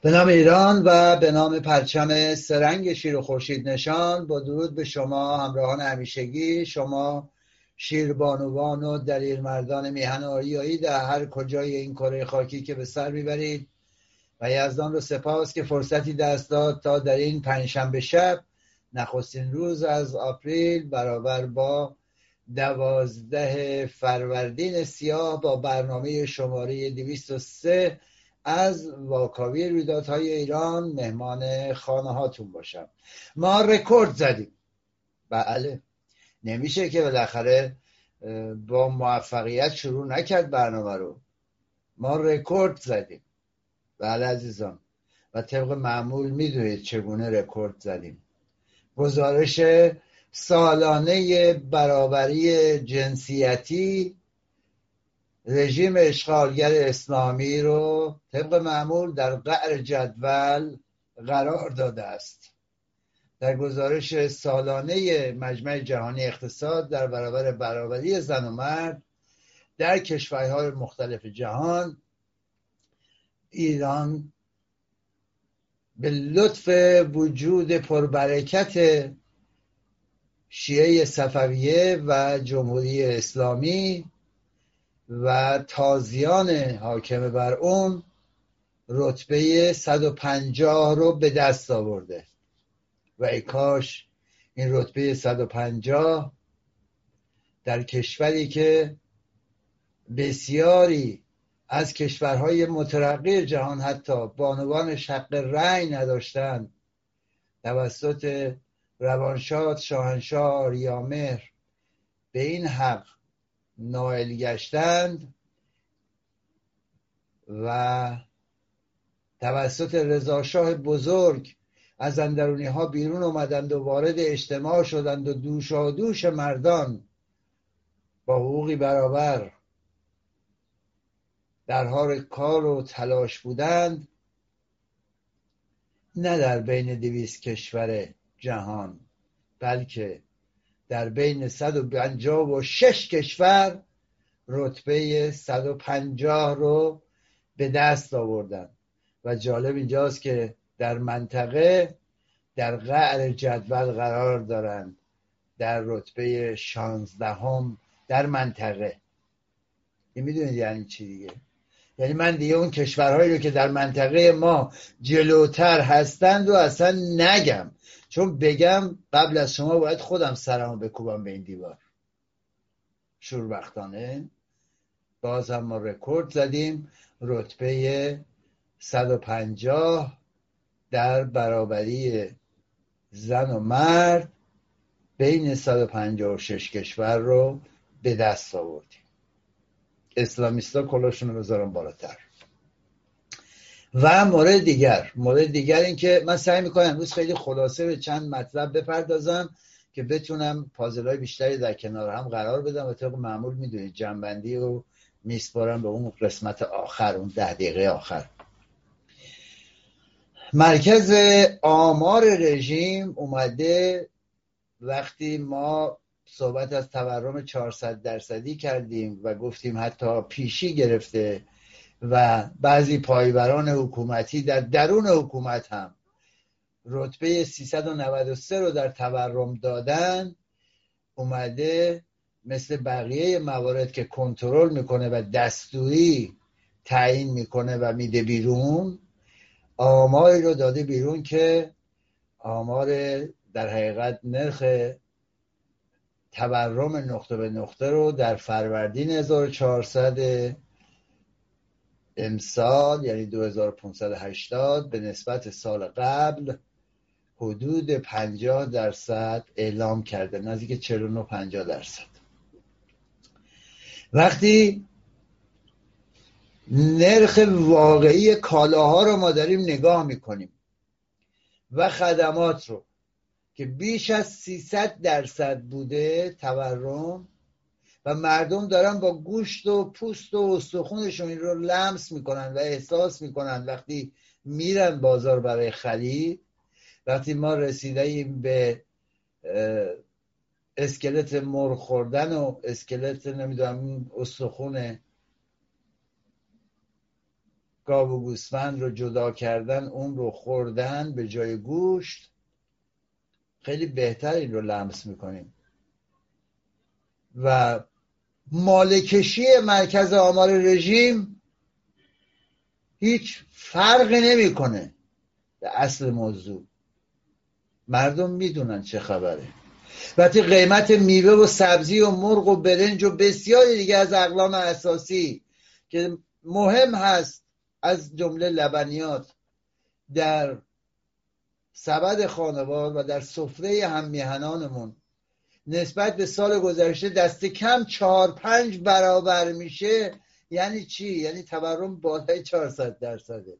به نام ایران و به نام پرچم سرنگ شیر و خورشید نشان. با درود به شما همراهان همیشگی. شما شیربانوان و دلیل مردان میهن آریایی در هر کجای این کره خاکی که به سر می‌برید. و یزدان رو سپاس که فرصتی دست داد تا در این پنجشنبه شب نخستین روز از آپریل برابر با دوازده فروردین سیاه با برنامه شماره 203 از واکاوی رویدادهای ایران مهمان خانه هاتون باشم. ما رکورد زدیم. بله. نمیشه که بالاخره با موفقیت شروع نکرد برنامه رو. ما رکورد زدیم. بله عزیزان. و طبق معمول می‌دونید چگونه رکورد زدیم. گزارش سالانه برابری جنسیتی رژیم اشغالگر اسلامی رو طبق معمول در قعر جدول قرار داده است. در گزارش سالانه مجمع جهانی اقتصاد در برابر برابری زن و مرد در کشورهای مختلف جهان ایران به لطف وجود پربرکت شیعه صفویه و جمهوری اسلامی و تازیان حاکم بر اون رتبه 150 رو به دست آورده. و ای کاش این رتبه 150 در کشوری که بسیاری از کشورهای مترقی جهان حتی بانوان حق رأی نداشتند توسط روانشاد شاهنشاه آریامهر به این حق نائل گشتند و توسط رضاشاه بزرگ از اندرونی ها بیرون اومدند و وارد اجتماع شدند و دوشا دوش مردان با حقوقی برابر در حال کار و تلاش بودند نه در بین دویست کشور جهان بلکه در بین 156 کشور رتبه 150 رو به دست آوردن. و جالب اینجاست که در منطقه در قعر جدول قرار دارند در رتبه 16 هم در منطقه. این می‌دونید یعنی چی دیگه؟ یعنی من دیگه اون کشورهایی رو که در منطقه ما جلوتر هستند و اصلا نگم. چون بگم قبل از شما باید خودم سرمو بکوبم به این دیوار. شوربختانه باز هم ما رکورد زدیم. رتبه 150 در برابری زن و مرد بین 156 کشور رو به دست آوردیم. اسلامیستا کلاشون رو بذارم بالاتر. و مورد دیگر. مورد دیگر این که من سعی می‌کنم امروز خیلی خلاصه به چند مطلب بپردازم که بتونم پازلای بیشتری در کنار هم قرار بدم و طبق معمول می‌دونید جنبندی و میسپارم به اون قسمت آخر اون ده دقیقه آخر. مرکز آمار رژیم اومده وقتی ما صحبت از تورم 400 درصدی کردیم و گفتیم حتی پیشی گرفته و بعضی پایبران حکومتی در درون حکومت هم رتبه 393 رو در تورم دادن اومده مثل بقیه موارد که کنترل می‌کنه و دستوری تعیین می‌کنه و میده بیرون آماری رو داده بیرون که آمار در حقیقت نرخ تورم نقطه به نقطه رو در فروردین 1400 امسال یعنی 2580 به نسبت سال قبل حدود 50 درصد اعلام کرده نزدیک 49 50 درصد. وقتی نرخ واقعی کالاها رو ما داریم نگاه می‌کنیم و خدمات رو که بیش از 300 درصد بوده تورم و مردم دارن با گوشت و پوست و استخونشون این رو لمس می‌کنن و احساس می‌کنن وقتی میرن بازار برای خرید وقتی ما رسیده ایم به اسکلت مرغ خوردن و اسکلت نمی‌دونم استخون گاو و گوسفند رو جدا کردن اون رو خوردن به جای گوشت خیلی بهتر این رو لمس می‌کنیم. و مالکشی مرکز آمار رژیم هیچ فرقی نمی‌کنه به اصل موضوع. مردم می‌دونن چه خبره. وقتی قیمت میوه و سبزی و مرغ و برنج و بسیاری دیگه از اقلام اساسی که مهم هست از جمله لبنیات در سبد خانوار و در سفره هم میهنانمون نسبت به سال گذشته دست کم چهار پنج برابر میشه. یعنی چی؟ یعنی تورم بالای 400 درصده.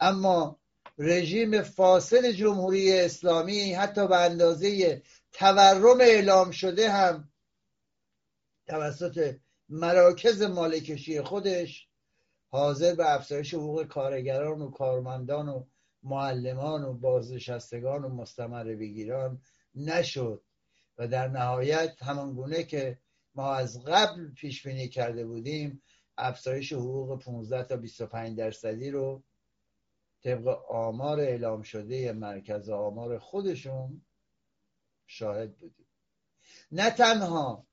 اما رژیم فاصل جمهوری اسلامی حتی به اندازه تورم اعلام شده هم توسط مراکز مالکشی خودش حاضر به افزایش حقوق کارگران و کارمندان و معلمان و بازنشستگان و مستمر بگیران نشد. و در نهایت همان گونه که ما از قبل پیش بینی کرده بودیم افزایش حقوق 15 تا 25 درصدی رو طبق آمار اعلام شده مرکز آمار خودشون شاهد بودیم. نه تنها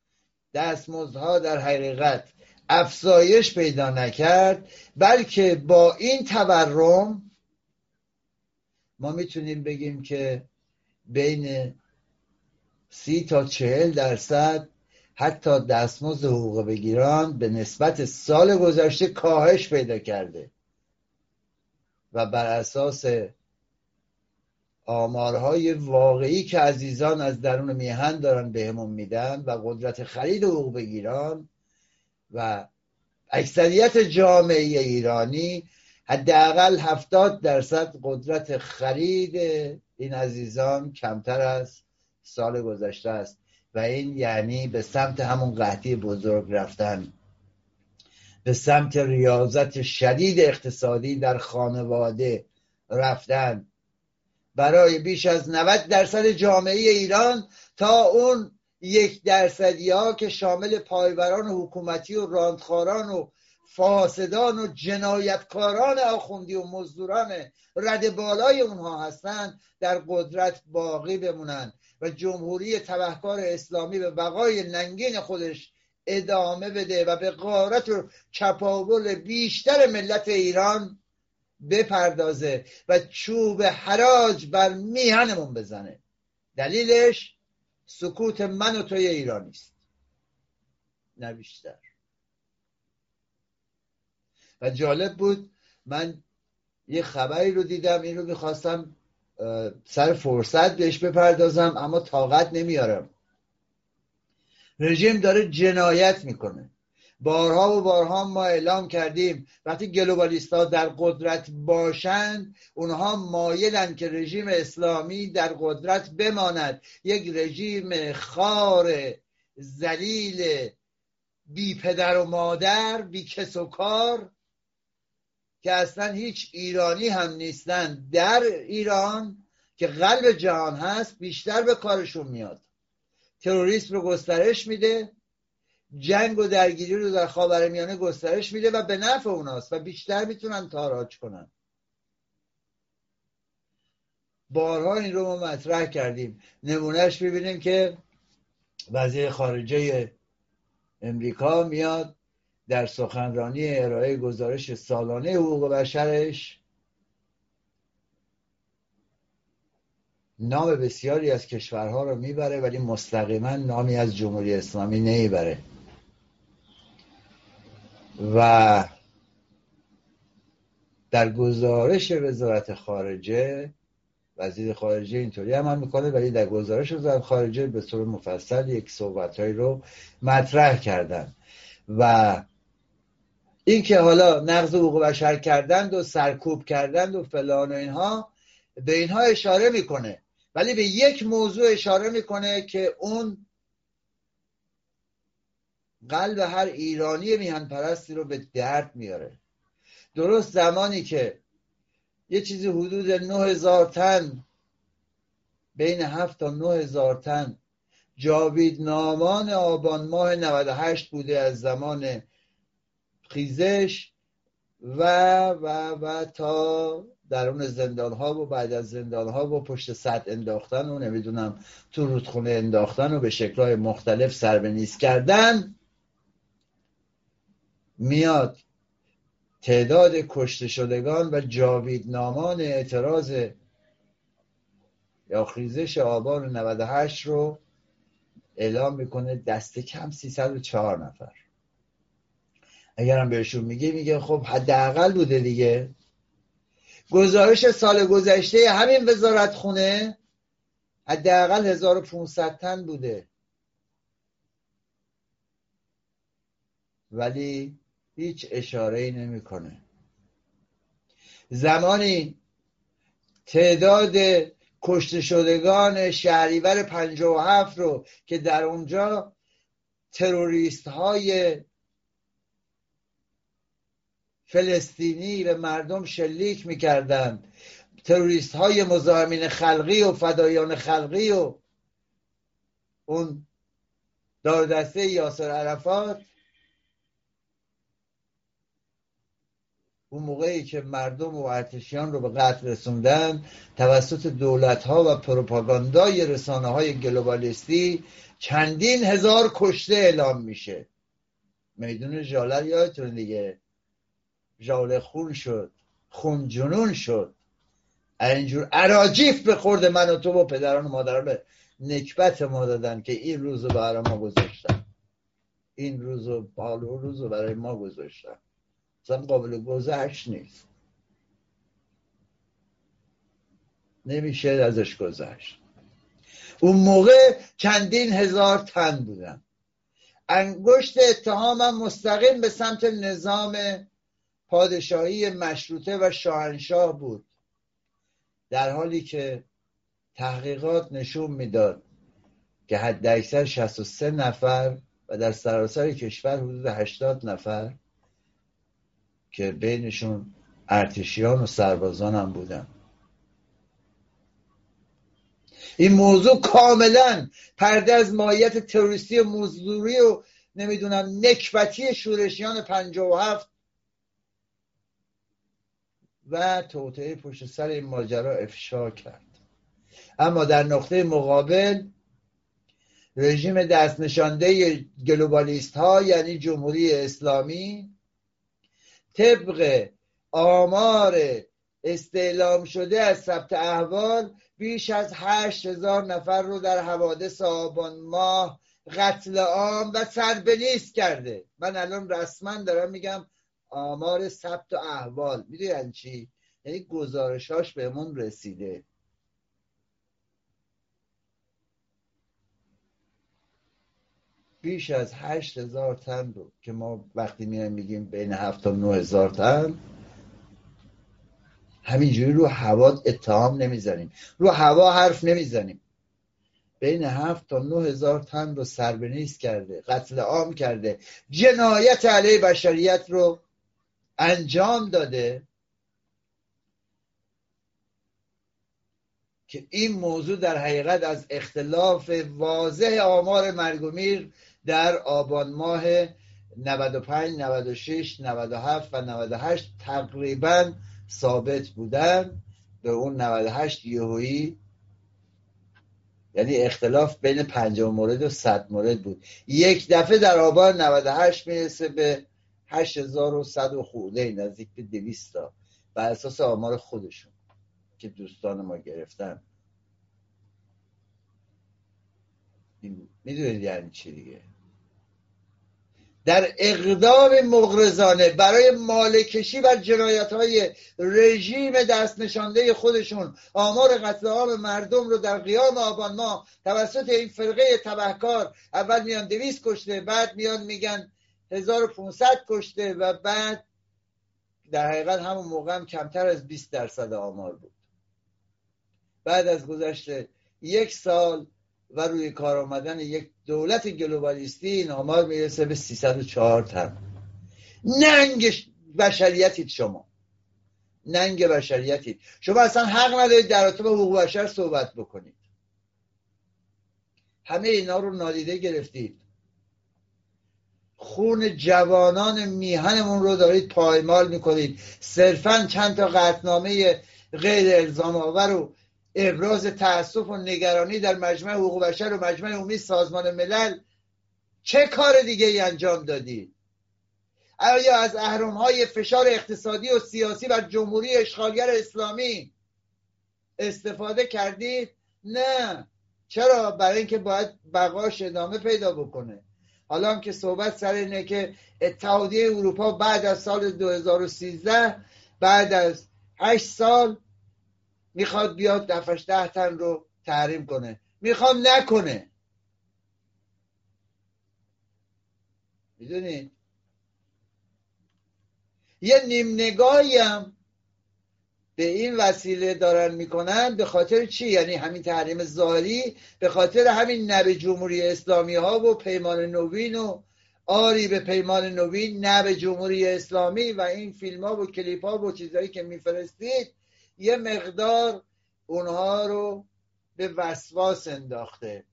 دستمزدها در حقیقت افزایش پیدا نکرد بلکه با این تورم ما می‌تونیم بگیم که بین سی تا چهل درصد حتی دستمزد حقوق بگیران به نسبت سال گذشته کاهش پیدا کرده و بر اساس آمارهای واقعی که عزیزان از درون میهن دارن بهمون میدن و قدرت خرید حقوق بگیران و اکثریت جامعه ایرانی حداقل هفتاد درصد قدرت خرید این عزیزان کمتر از سال گذشته است و این یعنی به سمت همون قحطی بزرگ رفتن به سمت ریاضت شدید اقتصادی در خانواده رفتن. برای بیش از 90 درصد جامعه ایران تا اون یک درصدی ها که شامل پایبران حکومتی و راندخاران و فاسدان و جنایتکاران آخوندی و مزدوران رد بالای اونها هستند در قدرت باقی بمونند و جمهوری تبهکار اسلامی به بقای ننگین خودش ادامه بده و به قارت و چپاول بیشتر ملت ایران بپردازه و چوب حراج بر میهنمون بزنه. دلیلش سکوت من و توی ایرانی است. نه و جالب بود من یه خبری رو دیدم این رو می‌خواستم سر فرصت بهش بپردازم اما طاقت نمیارم. رژیم داره جنایت می‌کنه. بارها و بارها ما اعلام کردیم وقتی گلوبالیست ها در قدرت باشند اونها مایلن که رژیم اسلامی در قدرت بماند. یک رژیم خار زلیل بی پدر و مادر بی کس و کار. که اصلا هیچ ایرانی هم نیستن در ایران که قلب جهان هست بیشتر به کارشون میاد. تروریسم رو گسترش میده جنگ و درگیری رو در خاورمیانه گسترش میده و به نفع اوناست و بیشتر می‌تونن تاراج کنن. بارها این رو ما مطرح کردیم. نمونهش می‌بینیم که وزیر خارجه امریکا میاد در سخنرانی ارائه گزارش سالانه حقوق بشرش. نام بسیاری از کشورها رو می‌بره ولی مستقیما نامی از جمهوری اسلامی نمی‌بره. و در گزارش وزارت خارجه وزیر خارجه اینطوری عمل می‌کنه ولی در گزارش وزارت خارجه به صورت مفصل یک صحبتهایی رو مطرح کردن. و اینکه حالا نقض حقوق بشر کردند و سرکوب کردند و فلان و اینها به اینها اشاره می‌کنه. ولی به یک موضوع اشاره می‌کنه که اون قلب هر ایرانی میهن پرستی رو به درد میاره. درست زمانی که یه چیزی حدود نه هزار تن بین هفت تا نه هزار تن جاوید نامان آبان ماه 98 بوده از زمان خیزش و و و تا درون زندان ها و بعد از زندان ها و پشت سد انداختن و نمی‌دونم تو رودخونه انداختن و به شکلهای مختلف سر به نیست کردن میاد تعداد کشته شدگان و جاویدنامان اعتراض یا خیزش آبان 98 رو اعلام می‌کنه دست کم 304 نفر. اگرم بهشون میگه میگه خب حداقل بوده دیگه. گزارش سال گذشته همین وزارت خونه حداقل 1500 تن بوده. ولی هیچ اشاره ای نمی‌کنه. زمانی تعداد کشته شدگان شهریور 57 رو که در اونجا تروریست های فلسطینی به مردم شلیک می‌کردند. تروریست های مزاحمین خلقی و فدایان خلقی و اون دار دسته یاسر عرفات. اون موقعی که مردم و ارتشیان رو به قتل رسوندن توسط دولت ها و پروپاگاندای رسانه های گلوبالیستی چندین هزار کشته اعلام میشه. میدون جالر یادتون دیگه. جاله خون شد خون جنون شد. اینجور عراجیف به خورد من و تو و پدران و مادران نکبت ما دادن که این روزو برای ما گذاشتن. این روزو بالو روزو برای ما گذاشتن. اصلا قابل گذشت نیست. نمیشه ازش گذشت. اون موقع چندین هزار تن بودن. انگشت اتهامم مستقیم به سمت نظام پادشاهی مشروطه و شاهنشاه بود. در حالی که تحقیقات نشون می‌داد که حد اکثر 63 نفر و در سراسر کشور حدود 80 نفر که بینشون ارتشیان و سربازان هم بودن. این موضوع کاملا پرده از ماهیت تروریستی و مزدوری و نمی‌دونم نکبتی شورشیان 57 و توطعه پشت سر این ماجرا افشا کرد. اما در نقطه مقابل رژیم دست نشانده گلوبالیست ها یعنی جمهوری اسلامی طبق آمار استعلام شده از ثبت احوال بیش از هشت هزار نفر رو در حوادث آبان ماه قتل عام و سربلیس کرده. من الان رسما دارم میگم آمار ثبت و احوال. می‌دونی یعنی چی؟ یعنی گزارشاش بهمون رسیده. بیش از هشت هزار تن رو که ما وقتی میایم میگیم بین هفت تا نه هزار تن همینجوری رو هوا اتهام نمی‌زنیم. رو هوا حرف نمی‌زنیم. بین هفت تا نه هزار تن رو سربنیز کرده قتل عام کرده. جنایت علیه بشریت رو انجام داده که این موضوع در حقیقت از اختلاف واضح آمار مرگومیر در آبان ماه 95 96 97 و 98 تقریبا ثابت بودن به اون 98 یهویی یعنی اختلاف بین 50 مورد و 100 مورد بود. یک دفعه در آبان 98 می‌رسه به 8100 خورده نزدیک به 200 تا. بر اساس آمار خودشون که دوستان ما گرفتن. می‌دونید یعنی چی دیگه؟ در اقدام مغرزانه برای مالکشی بر جنایت های رژیم دست نشانده خودشون آمار قتل عام مردم رو در قیام آبان ما توسط این فرقه تبهکار اول میان دویست کشته بعد میان میگن 1500 کشته و بعد در حقیقت همون موقع هم کمتر از 20 درصد آمار بود. بعد از گذشت یک سال و روی کار آمدن یک دولت گلوبالیستی این آمار می‌رسه به 304 تن. ننگ بشریتید شما. ننگ بشریتید. شما اصلا حق ندارید در رابطه حقوق بشر صحبت بکنید. همه اینا رو نادیده گرفتید. خون جوانان میهنمون رو دارید پایمال می‌کنید. صرفا چند تا قطنامه غیر الزام آور و ابراز تاسف و نگرانی در مجمع حقوق بشر و مجمع عمومی سازمان ملل چه کار دیگه ای انجام دادید؟ آیا از اهرم های فشار اقتصادی و سیاسی بر جمهوری اشغالگر اسلامی استفاده کردید؟ نه. چرا؟ برای اینکه باید بقاش ادامه پیدا بکنه. حالا هم که صحبت سر اینه که اتحادیه اروپا بعد از سال 2013 بعد از 8 سال می‌خواد بیاد دفعش ده تن رو تحریم کنه. می‌خوام نکنه. می‌دونید یه نیم نگاهی هم به این وسیله دارن می‌کنن به خاطر چی؟ یعنی همین تحریم ظاهری به خاطر همین نب جمهوری اسلامی ها و پیمان نوین و آری به پیمان نوین نب جمهوری اسلامی و این فیلم ها و کلیپ ها و چیزهایی که میفرستید یه مقدار اونها رو به وسواس انداخته.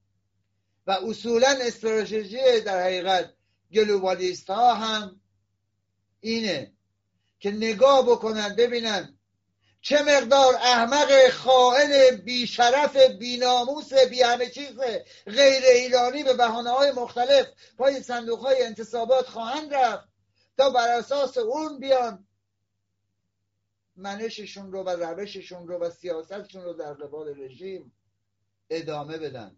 و اصولا استراتژی در حقیقت گلوبالیست ها هم اینه که نگاه بکنن ببینن چه مقدار احمق خائن بیشرف بیناموس بی همه چیز غیر ایرانی به بحانه های مختلف پای صندوق های انتصابات خواهند رفت تا بر اساس اون بیان منششون رو و روششون رو و سیاستشون رو در قبال رژیم ادامه بدن.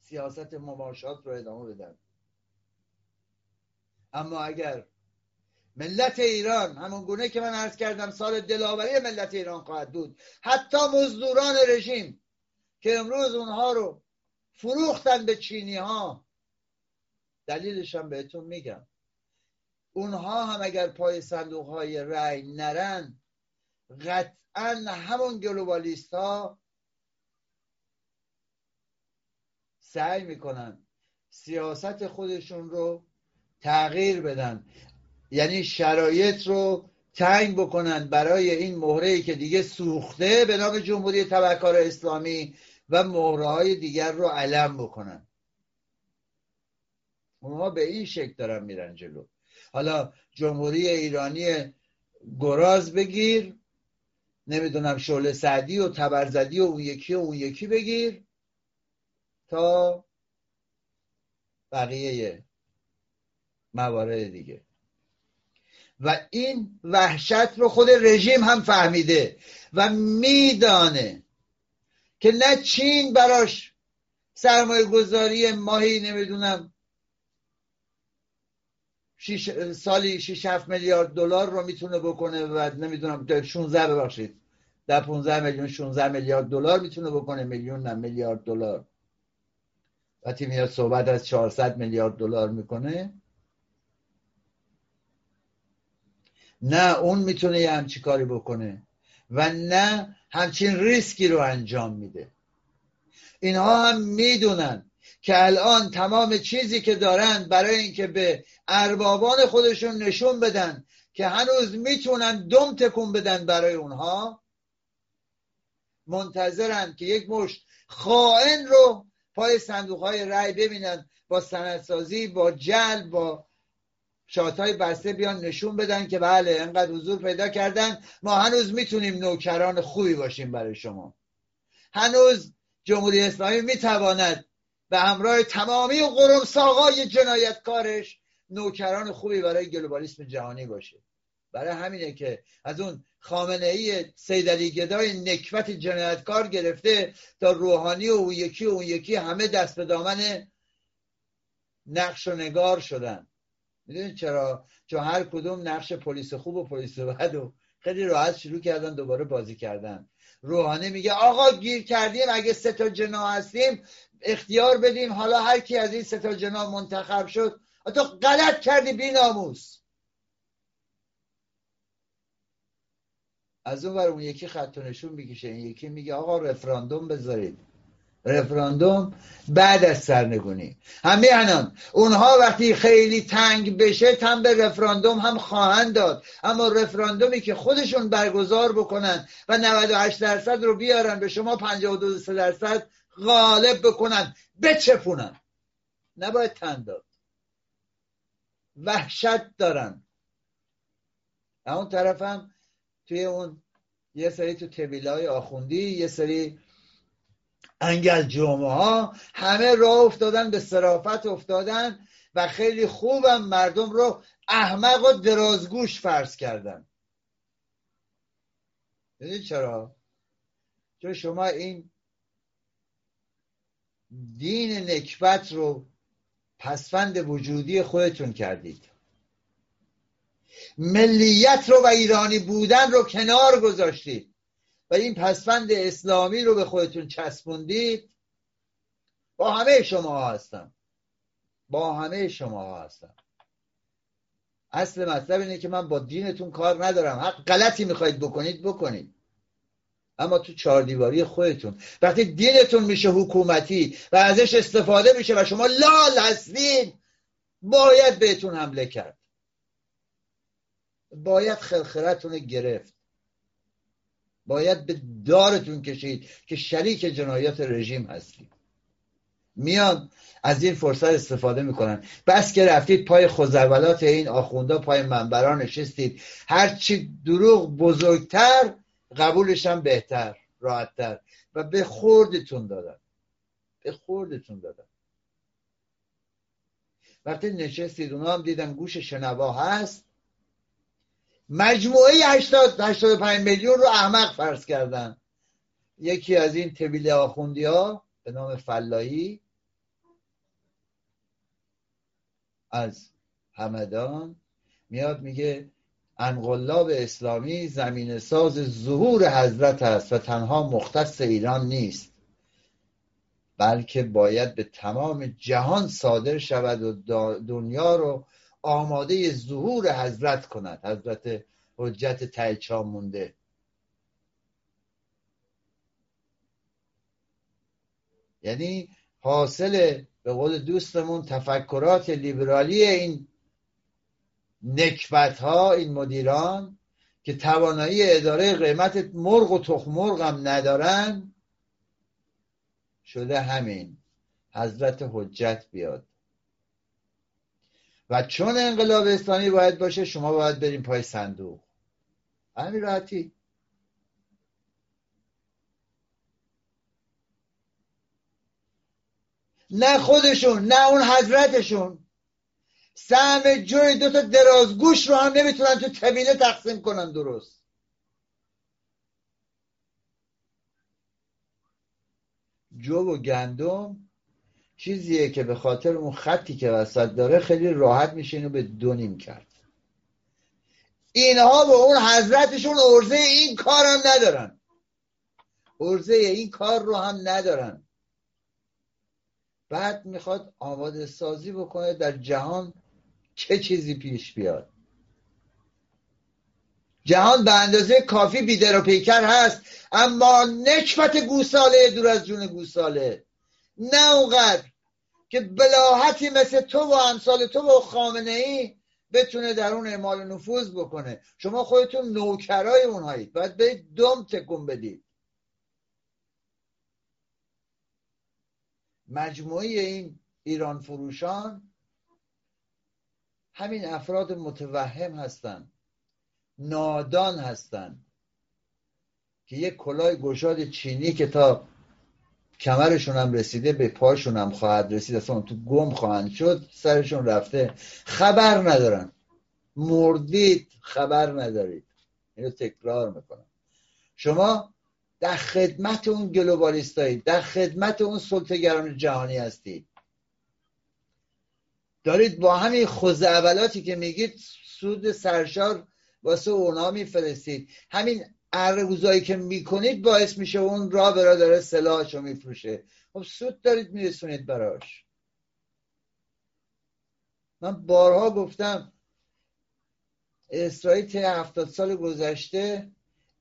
سیاست مماشات رو ادامه بدن. اما اگر ملت ایران همون گونه که من عرض کردم سال دلاوری ملت ایران خواهد بود. حتی مزدوران رژیم که امروز اونها رو فروختن به چینی ها دلیلش هم بهتون میگم. اونها هم اگر پای صندوق های رأی نرن قطعا همون گلوبالیست ها سعی می‌کنن سیاست خودشون رو تغییر بدن. یعنی شرایط رو تنگ بکنن برای این مهره که دیگه سوخته به نام جمهوری تبکار اسلامی و مهره های دیگر رو علم بکنن. اونها به این شکل دارن میرن جلو. حالا جمهوری ایرانی گراز بگیر نمی‌دونم شعله سعدی و تبرزدی و اون یکی و اون یکی بگیر تا بقیه موارد دیگه. و این وحشت رو خود رژیم هم فهمیده و میدانه که نه چین براش سرمایه گذاری ماهی نمی‌دونم شیش سالی 6 7 میلیارد دلار رو می‌تونه بکنه و نمی‌دونم 16 ببخشید در 15 میلیون 16 میلیارد دلار می‌تونه بکنه میلیون نه میلیارد دلار. وقتی میاد صحبت از 400 میلیارد دلار می‌کنه. نه اون می‌تونه یه همچی کاری بکنه و نه همچین ریسکی رو انجام میده. اینها هم می‌دونن که الان تمام چیزی که دارن برای اینکه به اربابان خودشون نشون بدن که هنوز می‌تونن دم تکون بدن برای اونها منتظرن که یک مشت خائن رو پای صندوق های رأی ببینن با سندسازی با جل با های بسته بیان نشون بدن که بله انقدر حضور پیدا کردن. ما هنوز می‌تونیم نوکران خوبی باشیم برای شما. هنوز جمهوری اسلامی می‌تواند به همراه تمامی قرم ساقای جنایتکارش نوکران خوبی برای گلوبالیسم جهانی باشه. برای همینه که از اون خامنه ای سیدلی گدای نکبت جنایتکار گرفته تا روحانی و اون یکی و اون یکی همه دست به دامن نقش و نگار شدن. می‌دونید چرا؟ چون هر کدوم نقش پلیس خوب و پلیس بد و خیلی راحت شروع کردن دوباره بازی کردن. روحانی میگه آقا گیر کردیم. اگه سه تا جنا هستیم اختیار بدیم. حالا هر کی از این سه تا جنا منتخب شد تو غلط کردی بی ناموس از اون اون یکی خط نشون می‌کشه. این یکی میگه آقا رفراندوم بذارید. رفراندوم بعد از سرنگونی. همه انان اونها وقتی خیلی تنگ بشه تن به رفراندوم هم خواهند داد. اما رفراندومی که خودشون برگزار بکنن و 98 درصد رو بیارن به شما 52 درصد غالب بکنن بچپونن. نباید تن داد. وحشت دارن. اون طرفم توی اون یه سری تو طبیله های آخوندی یه سری انگل جمعه ها همه راه افتادن به صرافت افتادن و خیلی خوبم مردم رو احمق و درازگوش فرض کردن. ببینید چرا؟ چون شما این دین نکبت رو پسفند وجودی خودتون کردید. ملیت رو و ایرانی بودن رو کنار گذاشتید. و این پسفند اسلامی رو به خودتون چسبوندید با همه شما هستم. با همه شما هستم. اصل مطلب اینه که من با دینتون کار ندارم. حق غلطی می‌خواید بکنید بکنید. اما تو چهار دیواری خودتون. وقتی دینتون میشه حکومتی و ازش استفاده میشه و شما لال هستید باید بهتون حمله کرد. باید خرخرتون گرفت. باید به دارتون کشید که شریک جنایات رژیم هستید. میان از این فرصت استفاده می‌کنن. بس که رفتید پای خوزولات این آخوندا پای منبران نشستید. هرچی دروغ بزرگتر قبولش هم بهتر راحتتر. و به خوردتون دادن. به خوردتون دادن. وقتی نشستید اونا هم دیدن گوش شنوا هست. مجموعه 80 85 میلیون رو احمق فرض کردن. یکی از این طبیل آخوندی ها به نام فلاحی. از همدان میاد میگه انقلاب اسلامی زمین ساز ظهور حضرت است و تنها مختص ایران نیست بلکه باید به تمام جهان صادر شود و دنیا رو آماده ظهور حضرت کند. حضرت حجت تلچا مونده. یعنی حاصل به قول دوستمون تفکرات لیبرالی این نکبت ها این مدیران که توانایی اداره قیمت مرغ و تخم مرغ هم ندارن شده همین. حضرت حجت بیاد. و چون انقلاب اسلامی باید باشه شما باید بریم پای صندوق. همین راحتی. نه خودشون نه اون حضرتشون. سهم جوی دو تا درازگوش رو هم نمی‌تونن تو طبیله تقسیم کنن درست. جو و گندم چیزیه که به خاطر اون خطی که وسط داره خیلی راحت میشه اینو به دو نیم کرد. اینها به اون حضرتشون ارزه این کار هم ندارن. ارزه این کار رو هم ندارن. بعد می‌خواد آماده سازی بکنه در جهان چه چیزی پیش بیاد. جهان به اندازه کافی بیدر و پیکر هست اما نکبت گوساله دور از جون گوساله. نه اونقدر که بلاحتی مثل تو و امثال تو و خامنه ای بتونه در اون اعمال نفوذ بکنه. شما خودتون نوکرای اونهایید. باید به دم تکون بدید. مجموعه این ایران فروشان همین افراد متوهم هستند نادان هستند که یک کلاه گشاد چینی که تا کمرشون هم رسیده به پاشون هم خواهد رسید اصلا تو گم خواهند شد سرشون رفته. خبر ندارن. مردید خبر ندارید. اینو تکرار می‌کنم. شما در خدمت اون گلوبالیستایی در خدمت اون سلطگران جهانی هستید. دارید با همین اولاتی که میگید سود سرشار واسه اونا میفرستید. همین عرضایی که می‌کنید باعث میشه اون را برا داره سلاحشو میفروشه. خب سود دارید میرسونید براش. من بارها گفتم اسرائیل طی هفتاد سال گذشته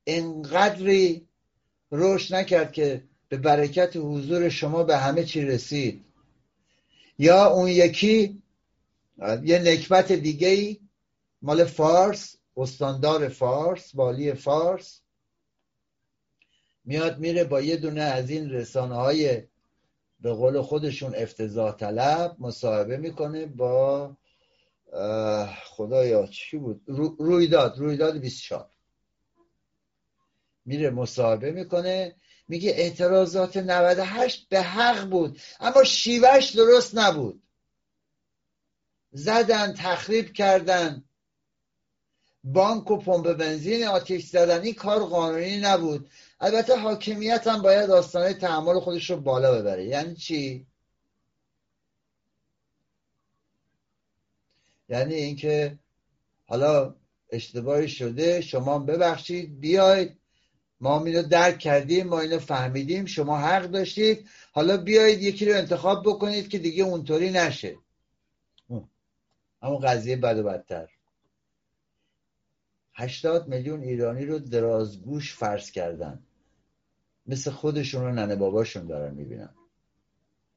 انقدری رشد نکرد که به برکت حضور شما به همه چی رسید. یا اون یکی یه نکبت دیگه ای مال فارس استاندار فارس والی فارس. میاد میره با یه دونه از این رسانه های به قول خودشون افتضاح طلب مصاحبه می‌کنه با خدایا چی بود؟ رویداد رویداد 24 میره مصاحبه می‌کنه میگه اعتراضات 98 به حق بود اما شیوهش درست نبود. زدن تخریب کردن بانک و پمپ بنزین زدن این کار قانونی نبود. البته حاکمیت هم باید آستانه تحمل خودش رو بالا ببره. یعنی چی؟ یعنی اینکه حالا اشتباهی شده شما ببخشید بیاید. ما اینو درک کردیم ما اینو فهمیدیم شما حق داشتید. حالا بیایید یکی رو انتخاب بکنید که دیگه اونطوری نشه. اما قضیه بد و بدتر. هشتاد میلیون ایرانی رو درازگوش فرض کردن. مثل خودشون رو ننه باباشون دارن می‌بینن.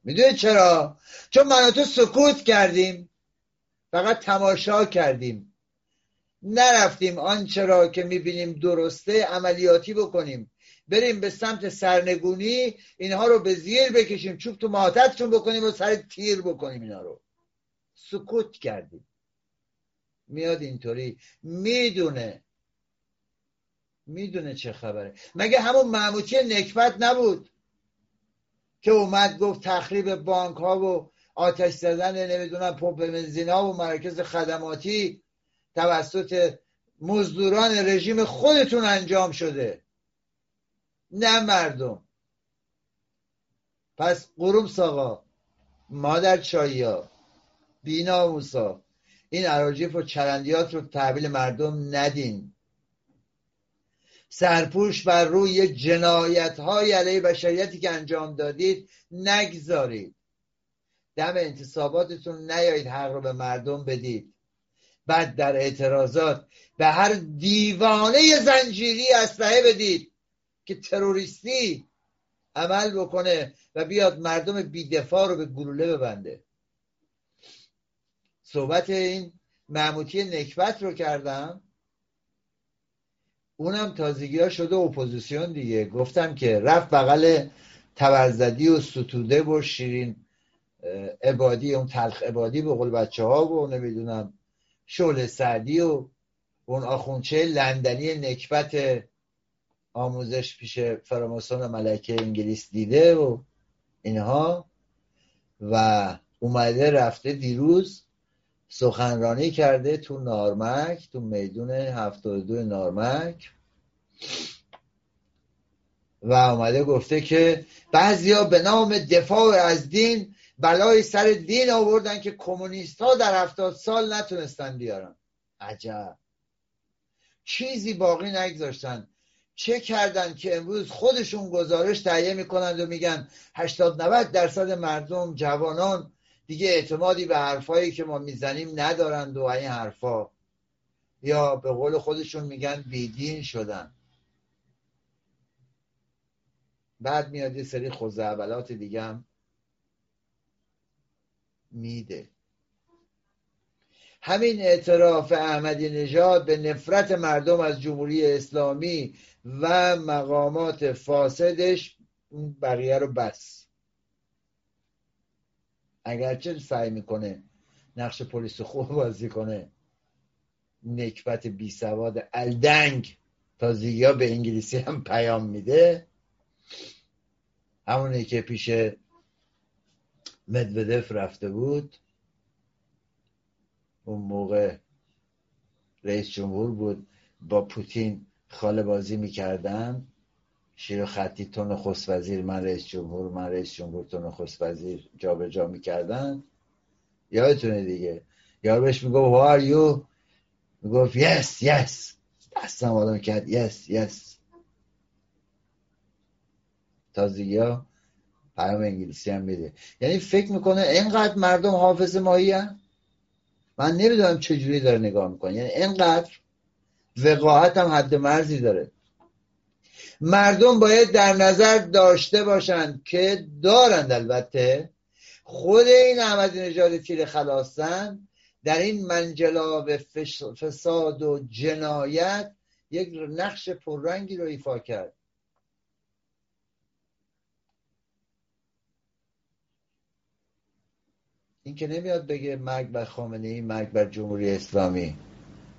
می‌دونی چرا؟ چون من تو سکوت کردیم. فقط تماشا کردیم. نرفتیم آنچه را که می‌بینیم درسته عملیاتی بکنیم. بریم به سمت سرنگونی اینها رو به زیر بکشیم چوب تو ماتتشون بکنیم و سر تیر بکنیم اینا رو. سکوت کردیم. میاد اینطوری. می‌دونه. می‌دونه چه خبره. مگه همون معموتی نکبت نبود که اومد گفت تخریب بانک ها و آتش زدن نمی‌دونم پمپ بنزین ها و مرکز خدماتی توسط مزدوران رژیم خودتون انجام شده؟ نه مردم. پس قروم ساقا مادر چایا بینا موسا این عراجیف و چرندیات رو تحویل مردم ندین. سرپوش بر روی جنایت های علیه بشریتی که انجام دادید نگذارید. دم انتصاباتتون نیایید حق رو به مردم بدید. بعد در اعتراضات به هر دیوانه زنجیری اسلحه بدید که تروریستی عمل بکنه و بیاد مردم بیدفاع رو به گلوله ببنده. صحبت این معموتی نکبت رو کردم. اونم تازگی ها شده اپوزیسیون دیگه. گفتم که رفت بغل تبرزدی و ستوده و شیرین عبادی اون تلخ عبادی به قول بچه ها و نمی‌دونم شول سعدی و اون آخونچه لندنی نکبت آموزش پیش فراماسون ملکه انگلیس دیده و اینها. و اومده رفته دیروز سخنرانی کرده تو نارمک تو میدون دو نارمک. و اومده گفته که بعضیا به نام دفاع از دین بلای سر دین آوردن که کمونیست ها در هفتاد سال نتونستن بیارن. عجب. چیزی باقی نگذاشتن. چه کردن که امروز خودشون گزارش تهیه می‌کنند و میگن 80 90 درصد مردم جوانان دیگه اعتمادی به حرفایی که ما می‌زنیم ندارند و این حرفا. یا به قول خودشون میگن بیدین شدن. بعد میاد یه سری خوزعبلات دیگه هم میده. همین اعتراف احمدی نژاد به نفرت مردم از جمهوری اسلامی و مقامات فاسدش بقیه رو بس. اگرچه سعی می‌کنه نقش پلیس خوب بازی کنه نکبت بی سواد الدنگ تازگی به انگلیسی هم پیام میده. همونی که پیش مدودف رفته بود اون موقع رئیس جمهور بود با پوتین خاله بازی می‌کردن. شیر خطی تو نخست وزیر من رئیس جمهور من رئیس جمهور تو نخست وزیر جا به جا می‌کردن. یادتونه دیگه. یار بهش میگو who are you? می‌گفت yes yes. دستم آدم کرد yes yes. تازگی ها پیام انگلیسی هم میده. یعنی فکر می‌کنه اینقدر مردم حافظ ماهی هم؟ من نمی‌دونم چجوری داره نگاه می‌کنه. یعنی اینقدر وقاحت هم حد مرزی داره. مردم باید در نظر داشته باشند که دارند البته. خود این احمدی نژاد تیر خلاصن در این منجلاب فساد و جنایت یک نقش پررنگی رو ایفا کرد. این که نمیاد بگه مرگ بر خامنه ای مرگ بر جمهوری اسلامی.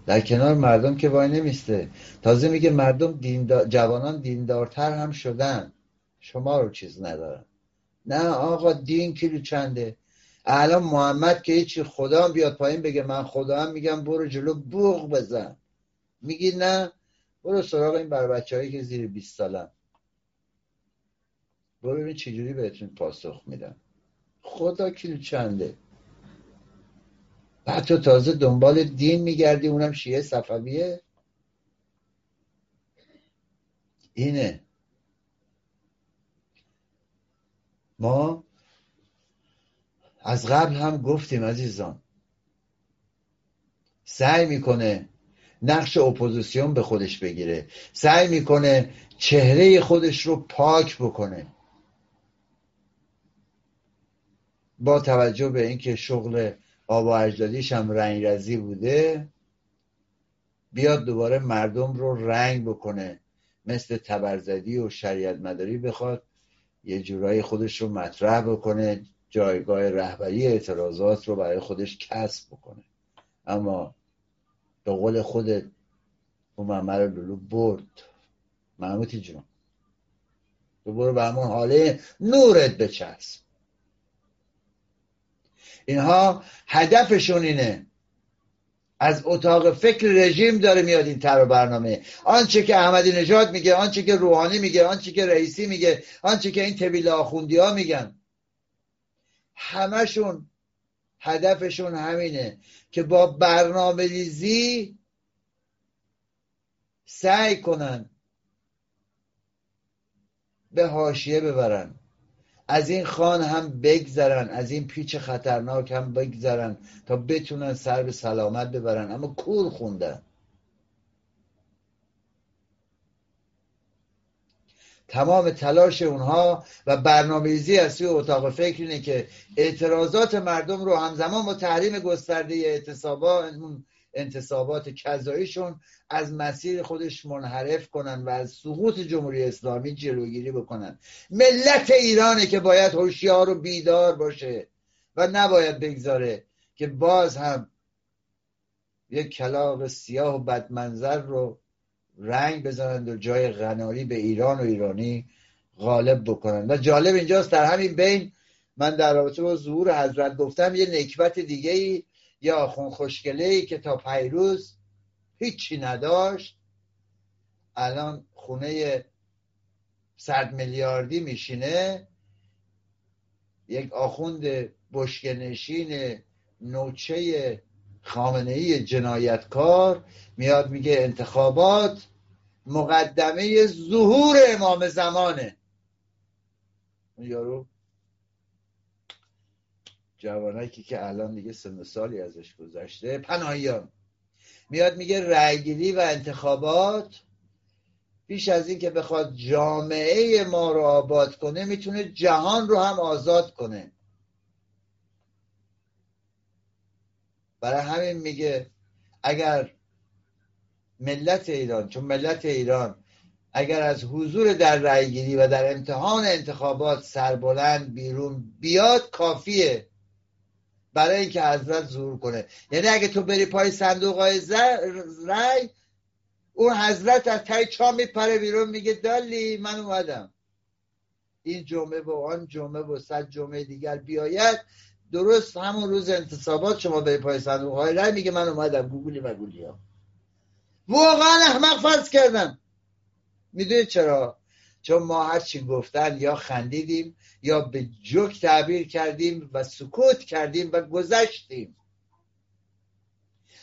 در کنار مردم که وای نمیسته. تازه میگه مردم دیندار... جوانان دیندارتر هم شدن. شما رو چیز ندارن. نه آقا دین کیلو چنده. الان محمد که هیچی خدا هم بیاد پایین بگه من خدا هم میگم برو جلو بوغ بزن. میگی نه؟ برو سراغ این بر بچه هایی که زیر 20 سالن. برو ببین چجوری بهتون پاسخ میدن. خدا کیلو چنده. بعد تو تازه دنبال دین میگردی اونم شیعه صفویه؟ اینه. ما از قبل هم گفتیم عزیزان. سعی می‌کنه نقش اپوزیسیون به خودش بگیره. سعی می‌کنه چهره خودش رو پاک بکنه. با توجه به اینکه شغل آب و اجدادیش هم رنگ رزی بوده بیاد دوباره مردم رو رنگ بکنه. مثل تبرزدی و شریعت مداری بخواد یه جورایی خودش رو مطرح بکنه جایگاه رهبری اعتراضات رو برای خودش کسب بکنه. اما به قول خودت اون محمد لولو برد. محمودی جون تو برو به همون حاله نورت بچسب. اینها هدفشون اینه. از اتاق فکر رژیم داره میاد این تر برنامه. آنچه که احمدی نژاد میگه آنچه که روحانی میگه آنچه که رئیسی میگه آنچه که این طبیل آخوندی ها میگن. همشون هدفشون همینه که با برنامه ریزی سعی کنن به حاشیه ببرن. از این خان هم بگذرن از این پیچ خطرناک هم بگذرن تا بتونن سر به سلامت ببرن. اما کور خوندن. تمام تلاش اونها و برنامه‌ریزی از سوی اتاق فکر اینه که اعتراضات مردم رو همزمان با تحریم گسترده اعتصابات انتصابات کذاییشون از مسیر خودش منحرف کنن و از سقوط جمهوری اسلامی جلوگیری بکنن. ملت ایرانه که باید هوشیار و بیدار باشه و نباید بگذاره که باز هم یک کلاق سیاه و بدمنظر رو رنگ بزنند و جای غناری به ایران و ایرانی غالب بکنند. و جالب اینجاست در همین بین من در رابطه با ظهور حضرت گفتم یه نکبت دیگه ای یا آخون خوشگله ای که تا پیروز هیچی نداشت الان خونه صد میلیاردی میشینه یک آخوند بشکنشین نوچه خامنه ای جنایتکار میاد میگه انتخابات مقدمه ظهور امام زمانه. یارو جوانکی که الان دیگه سن سالی ازش گذشته. پناهیان. میاد میگه رأیگیری و انتخابات. پیش از این که بخواد جامعه ما رو آباد کنه می‌تونه جهان رو هم آزاد کنه. برای همین میگه اگر ملت ایران چون ملت ایران اگر از حضور در رأیگیری و در امتحان انتخابات سربلند بیرون بیاد کافیه. برای اینکه حضرت ظهور کنه. یعنی اگه تو بری پای صندوق های رای اون حضرت از تای چا میپره بیرون میگه دالی من اومدم. این جمعه و آن جمعه و صد جمعه دیگر بیاید. درست همون روز انتصابات شما بری پای صندوق های رای میگه من اومدم. گوگلی و گولی ها. واقعا احمق فرض کردم. می‌دونید چرا؟ چون ما هرچی گفتن یا خندیدیم یا به جوک تعبیر کردیم و سکوت کردیم و گذشتیم.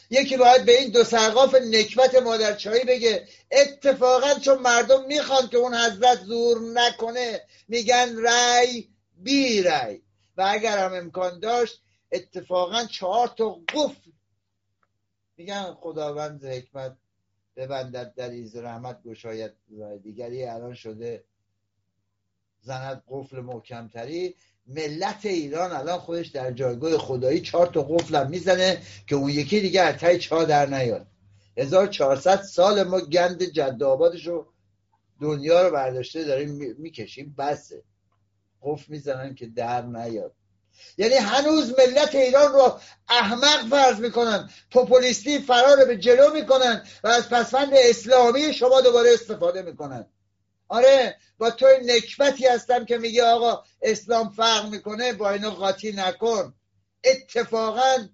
یکی باید به این دو سرقاف نکبت مادرچایی بگه اتفاقا چون مردم می‌خوان که اون حضرت زور نکنه میگن رای بی رای و اگر هم امکان داشت اتفاقا چهار تا قفل. میگن خداوند حکمت ببندد در ایز رحمت گشاید دیگری. الان شده زند قفل محکمتری. ملت ایران الان خودش در جایگاه خدایی چهار تا قفل هم می‌زنه که اون یکی دیگه از تای چا در نیاد. 1400 سال ما گند جد آبادش رو دنیا رو برداشته داریم می‌کشیم. بسه. قفل می‌زنن که در نیاد. یعنی هنوز ملت ایران رو احمق فرض می‌کنن پوپولیستی فرار به جلو می‌کنن و از پسفند اسلامی شما دوباره استفاده می‌کنن. آره با تو نکبتی هستم که میگه آقا اسلام فرق می‌کنه با اینو قاطی نکن. اتفاقا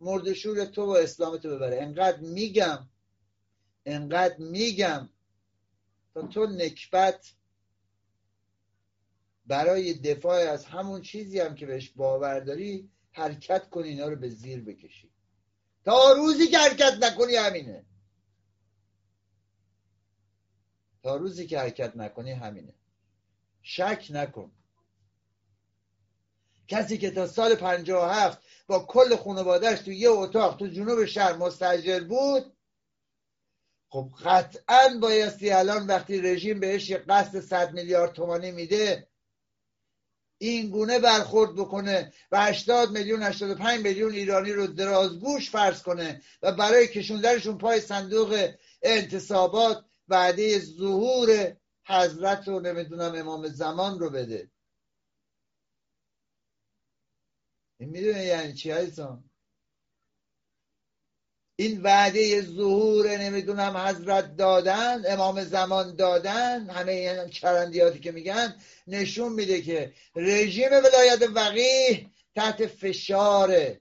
مردشور تو و اسلام تو ببره. انقدر میگم انقدر میگم تا تو نکبت برای دفاع از همون چیزی هم که بهش باور داری حرکت کنی اینا رو به زیر بکشی. تا روزی که حرکت نکنی همینه. تا روزی که حرکت نکنی همینه. شک نکن. کسی که تا سال هفت با کل خانوادهش تو یه اتاق تو جنوب شهر مستجر بود خب قطعا بایستی الان وقتی رژیم بهش یه قصد صد میلیارد تومانی میده این گونه برخورد بکنه و 80 میلیون 85 میلیون ایرانی رو درازگوش فرض کنه و برای کشوندنشون پای صندوق انتصابات وعده ظهور حضرت رو نمی‌دونم امام زمان رو بده. این می‌دونه یعنی چی هایسان این وعده ظهور نمی‌دونم حضرت دادن امام زمان دادن همه این چرندیاتی که میگن نشون میده که رژیم ولایت وقیه تحت فشاره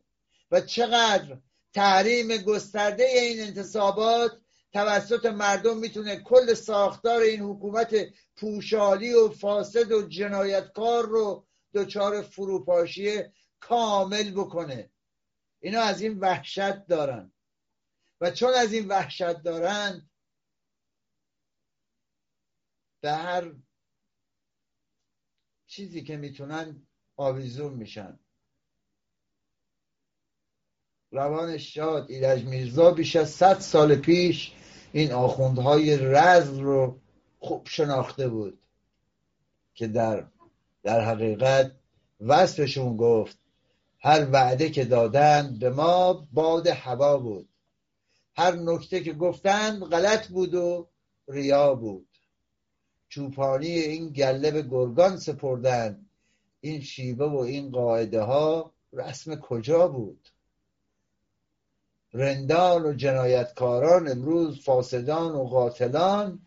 و چقدر تحریم گسترده این انتصابات توسط مردم می‌تونه کل ساختار این حکومت پوشالی و فاسد و جنایتکار رو دچار فروپاشی کامل بکنه. اینا از این وحشت دارن. و چون از این وحشت دارند به هر چیزی که می‌تونن آویزون میشن. روان شاد ایرج میرزا بیش از صد سال پیش این آخوندهای رز رو خوب شناخته بود که در در حقیقت وصفشون گفت هر وعده که دادند به ما باد هوا بود. هر نکته که گفتند غلط بود و ریا بود. چوپانی این گله به گرگان سپردن. این شیوه و این قاعده ها رسم کجا بود؟ رندان و جنایتکاران امروز فاسدان و قاتلان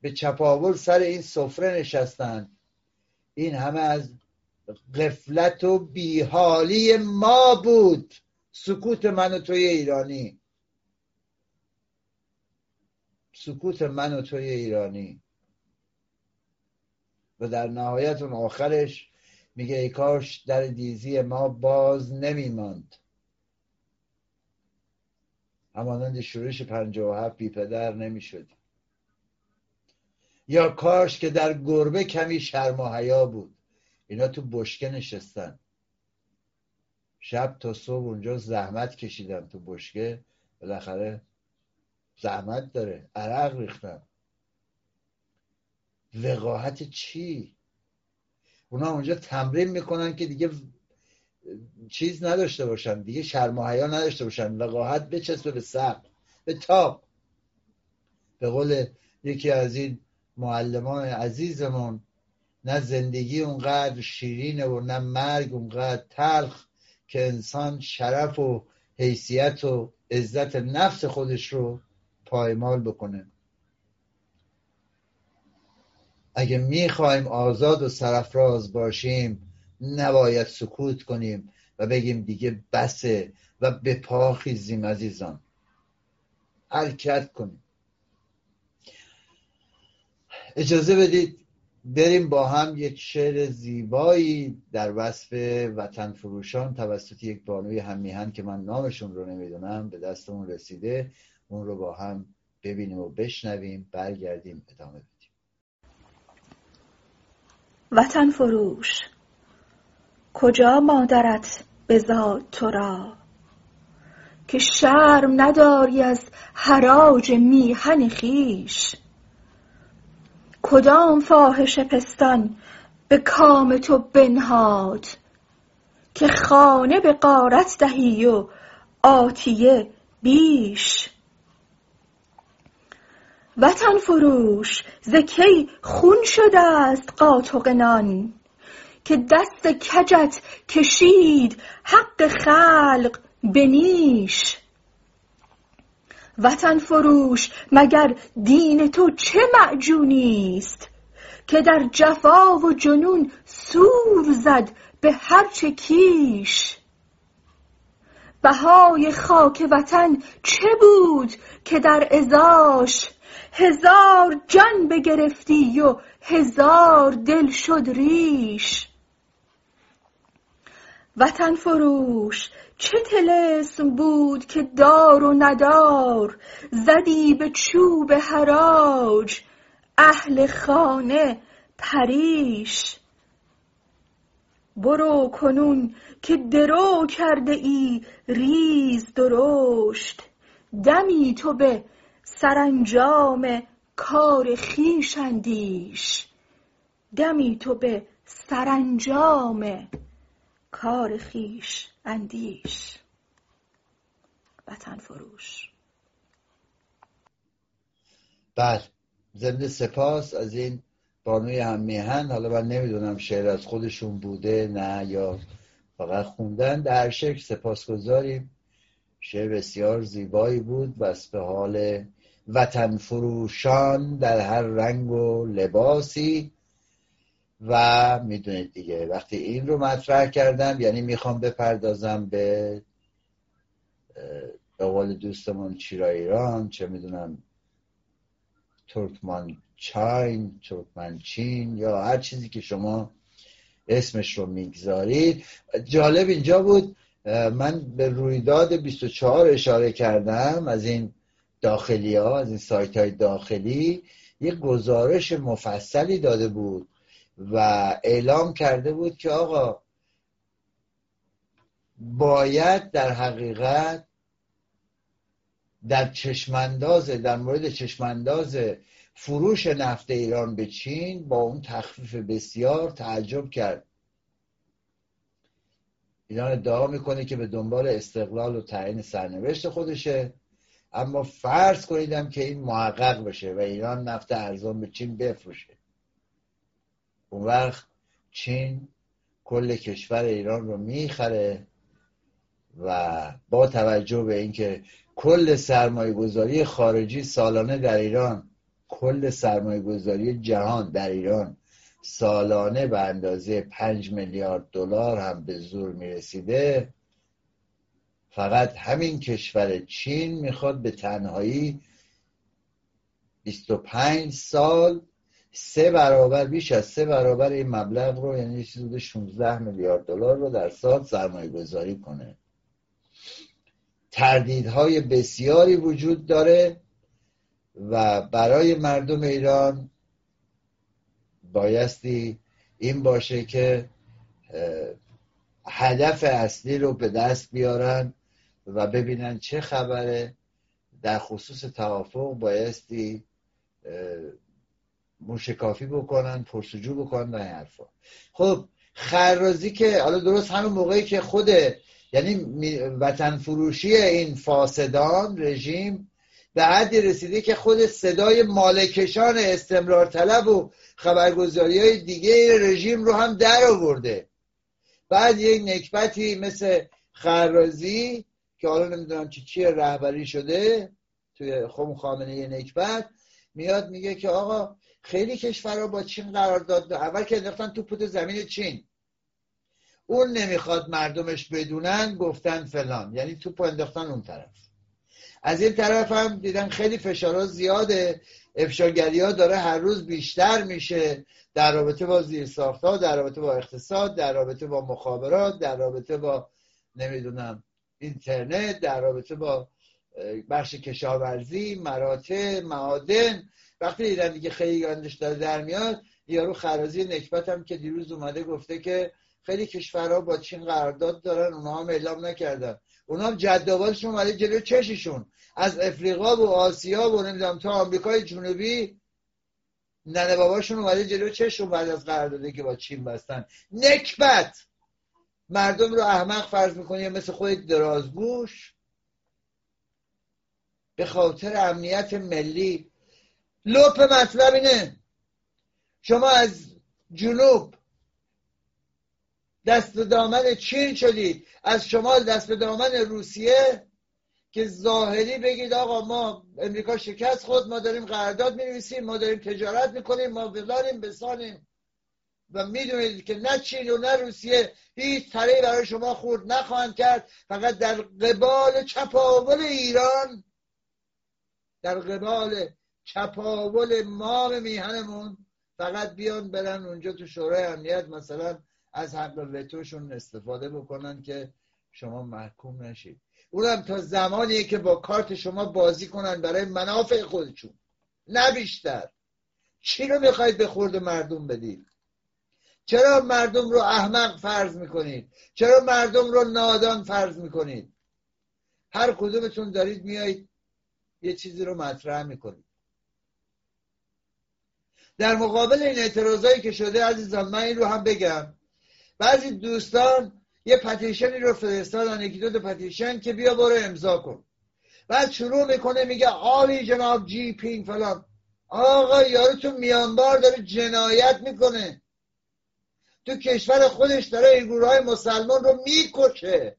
به چپاول سر این سفره نشستند این همه از قفلت و بیحالی ما بود. سکوت من و توی ایرانی. سکوت من و توی ایرانی. و در نهایت اون آخرش میگه ای کاش در دیزی ما باز نمیماند. همانند شورش پنجه و هفت بی پدر نمی‌شد. یا کاش که در گربه کمی شرم و حیا بود. اینا تو بشکه نشستن. شب تا صبح اونجا زحمت کشیدن تو بشکه. بالاخره زحمت داره عرق ریختن. وقاحت چی؟ اونا اونجا تمرین می‌کنن که دیگه چیز نداشته باشن دیگه شرم و حیا نداشته باشن. وقاحت بچسبه به سقف به تاق به قول یکی از این معلمان عزیزمون نه زندگی اونقدر شیرینه و نه مرگ اونقدر تلخ که انسان شرف و حیثیت و عزت نفس خودش رو پایمال بکنه. اگه می‌خوایم آزاد و سرفراز باشیم نباید سکوت کنیم و بگیم دیگه بسه و به پا خیزیم عزیزان. حرکت کنیم. اجازه بدید بریم با هم یک شعر زیبایی در وصف وطن فروشان توسط یک بانوی همیهن که من نامشون رو نمی‌دونم به دستمون رسیده. اون رو با هم ببینیم و بشنویم برگردیم ادامه بدیم. وطن فروش. کجا مادرت بزاد تو را؟ که شرم نداری از حراج میهن خیش. کدام فاحش پستان به کام تو بنهاد؟ که خانه به غارت دهی و آتیه بیش. وطن فروش ز کی خون شده است قاتق نان. که دست کجت کشید حق خلق به نیش. وطن فروش مگر دین تو چه معجونیست؟ که در جفا و جنون سور زد به هرچه کیش. بهای خاک وطن چه بود که در ازاش هزار جان بگرفتی و هزار دل شد ریش. وطن فروش چه طلسم بود که دار و ندار زدی به چوب حراج اهل خانه پریش. برو کنون که درو کرده ای ریز درشت دمی تو به سرانجام کار خویش اندیش. دمی تو به سرانجام کار خویش اندیش. وطن فروش. بله ضمن سپاس از این بانوی هم حالا من نمی‌دونم شعر از خودشون بوده نه یا فقط خوندن. در شکل سپاسگزاریم. شعر بسیار زیبایی بود. بس به حال وطن فروشان در هر رنگ و لباسی. و می‌دونید دیگه وقتی این رو مطرح کردم یعنی می‌خوام بپردازم به به قول دوستمون چیرا ایران چه می‌دونم ترکمان چاین ترکمن چین یا هر چیزی که شما اسمش رو می‌گذارید. جالب اینجا بود من به رویداد 24 اشاره کردم از این داخلی ها از این سایت های داخلی یک گزارش مفصلی داده بود و اعلام کرده بود که آقا باید در حقیقت در چشمانداز در مورد چشمانداز فروش نفت ایران به چین با اون تخفیف بسیار تعجب کرد. ایران ادعا می‌کنه که به دنبال استقلال و تعیین سرنوشت خودشه. اما فرض کنیدم که این محقق بشه و ایران نفت ارزان به چین بفروشه. اون وقت چین کل کشور ایران رو می‌خره و با توجه به اینکه کل سرمایه گذاری خارجی سالانه در ایران کل سرمایه گذاری جهان در ایران سالانه به اندازه پنج میلیارد دلار هم به زور می‌رسیده فقط همین کشور چین می‌خواد به تنهایی 25 سال سه برابر بیش از سه برابر این مبلغ رو یعنی چیزی 16 میلیارد دلار رو در سال سرمایه گذاری کنه. تردیدهای بسیاری وجود داره و برای مردم ایران بایستی این باشه که هدف اصلی رو به دست بیارن و ببینن چه خبره. در خصوص توافق بایستی موشکافی بکنن پرسجو بکنن و این حرفا. خب خرازی که حالا درست همون موقعی که خود یعنی وطن فروشی این فاسدان رژیم به حدی رسیده که خود صدای مالکشان استمرار طلب و خبرگزاری های دیگه رژیم رو هم در آورده. بعد یک نکبتی مثل خرازی که حالا نمی‌دونم چی چیه رهبری شده توی خم خامنه نکبت میاد میگه که آقا خیلی کشورها با چین قرار داد. اول که انداختن تو پوت زمین چین. اون نمی‌خواد مردمش بدونن گفتن فلان. یعنی توپ انداختن اون طرف. از این طرف هم دیدن خیلی فشارها زیاده. افشاگری ها داره هر روز بیشتر میشه. در رابطه با زیرساختها در رابطه با اقتصاد در رابطه با مخابرات در رابطه با نمی‌دونم اینترنت در رابطه با بخش کشاورزی مراتع معادن. وقتی دیدن دیگه خیلی گندش داره در میاد یارو خرازی نکبت هم که دیروز اومده گفته که خیلی کشورها با چین قرارداد دارن اونها هم اعلام نکردن. اونها هم جداباتشون اومده جلو چششون. از افریقا و آسیا و نمی‌دونم تا آمریکای جنوبی ننه باباشون اومده جلو چششون بعد از قراردادی که با چین بستن. نکبت! مردم رو احمق فرض می‌کنی مثل خود درازگوش. به خاطر امنیت ملی. لپ مطلب اینه. شما از جنوب دست و دامن چین شدید. از شمال دست و دامن روسیه که ظاهری بگید آقا ما امریکا شکست خود ما داریم قرارداد می ما داریم تجارت می‌کنیم ما بلاریم بسانیم. و می‌دونید که نه چین و نه روسیه هیچ تره برای شما خورد نخواهند کرد. فقط در قبال چپاول ایران در قبال چپاول مام میهنمون فقط بیان برن اونجا تو شورای امنیت مثلا از حق وتوشون استفاده بکنن که شما محکوم نشید. اونم تا زمانیه که با کارت شما بازی کنن برای منافع خودشون. نه بیشتر. چی رو می‌خواید به خورد مردم بدید؟ چرا مردم رو احمق فرض می‌کنید؟ چرا مردم رو نادان فرض می‌کنید؟ هر کدومتون دارید میایید یه چیزی رو مطرح می‌کنید. در مقابل این اعتراضایی که شده عزیزان من این رو هم بگم. بعضی دوستان یه پتیشنی رو فرستادن یکی دو پتیشن که بیا برو امضا کن. بعد شروع می‌کنه میگه آلی جناب جی پینگ فلان. آقا یارو تو میانبار داره جنایت می‌کنه. تو کشور خودش داره این گروه مسلمان رو می‌کشه.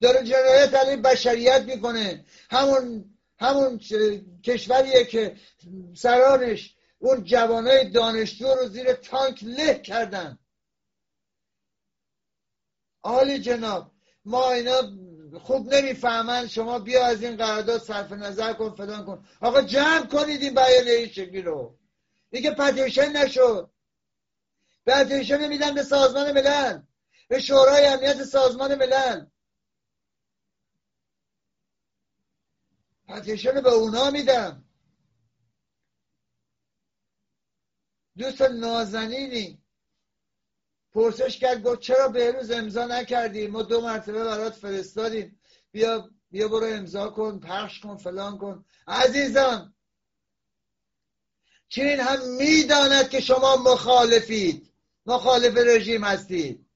داره جنایت علیه بشریت می‌کنه. همون همون کشوریه که سرانش اون جوانای دانشجو رو زیر تانک له کردن. آلی جناب ما اینا خوب نمی‌فهمن. شما بیا از این قرارداد صرف نظر کن فلان کن. آقا جمع کنید این بیانیه شکلی رو. دیگه پتیشن نشد. پتیشن میدن به سازمان ملل. به شورای امنیت سازمان ملل. پتیشن به اونا میدم. دوست نازنینی. پرسش کرد گفت چرا بهروز امضا نکردی؟ ما دو مرتبه برات فرستادیم. بیا بیا برو امضا کن پخش کن فلان کن. عزیزان چین هم می‌داند که شما مخالفید. مخالف رژیم هستید.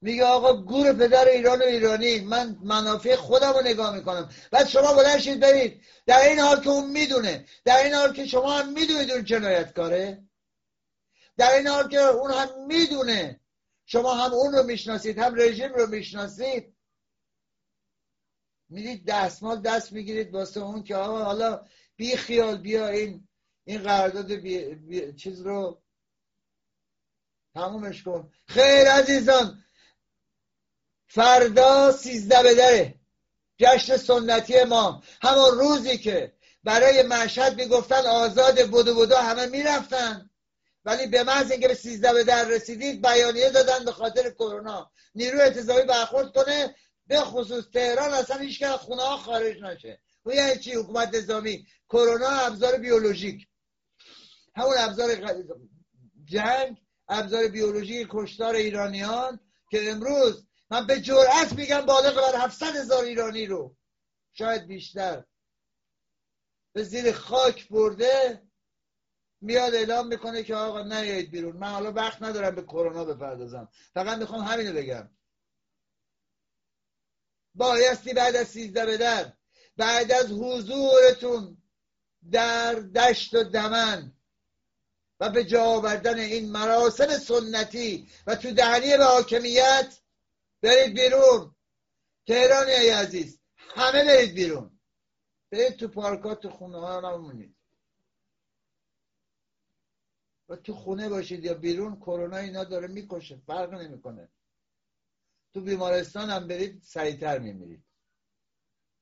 میگه آقا گور پدر ایران و ایرانی من منافع خودم رو نگاه می‌کنم. بعد شما بلنشید برید. در این حال که اون می‌دونه. در این حال که شما هم می‌دونید اون جنایتکاره. در این حال که اون هم می‌دونه. شما هم اون رو می‌شناسید هم رژیم رو می‌شناسید. می‌دید دستمال دست می‌گیرید واسه اون که آقا حالا بی خیال بیا این این قرارداد بی... چیز رو تمومش کن. خیر عزیزان فردا سیزده بدره جشن سنتی ما. همون روزی که برای مشهد می‌گفتن آزاد بودو بودو همه می‌رفتن. ولی به محض اینکه به سیزده به در رسیدید بیانیه دادن به خاطر کرونا. نیرو انتظامی برخورد کنه به خصوص تهران اصلا هیچ خونه ها خارج نشه. و یعنی چی؟ حکومت نظامی. کرونا ابزار بیولوژیک. همون ابزار جنگ ابزار بیولوژیک کشتار ایرانیان که امروز من به جرأت میگم بالغ بر 700 هزار ایرانی رو شاید بیشتر به زیر خاک برده میاد اعلام می‌کنه که آقا نیایید بیرون. من حالا وقت ندارم به کرونا بپردازم. فقط می‌خوام همینو بگم. بایستی بعد از سیزده به در بعد از حضورتون در دشت و دمن و به جا آوردن این مراسم سنتی و تو دهنی به حاکمیت برید بیرون. تهرانی ای عزیز همه برید بیرون. برید تو پارکات تو خونه ها نمونید و تو خونه باشید یا بیرون کرونا اینا داره می‌کشه فرق نمی‌کنه. تو بیمارستان هم برید سریعتر میمیرید.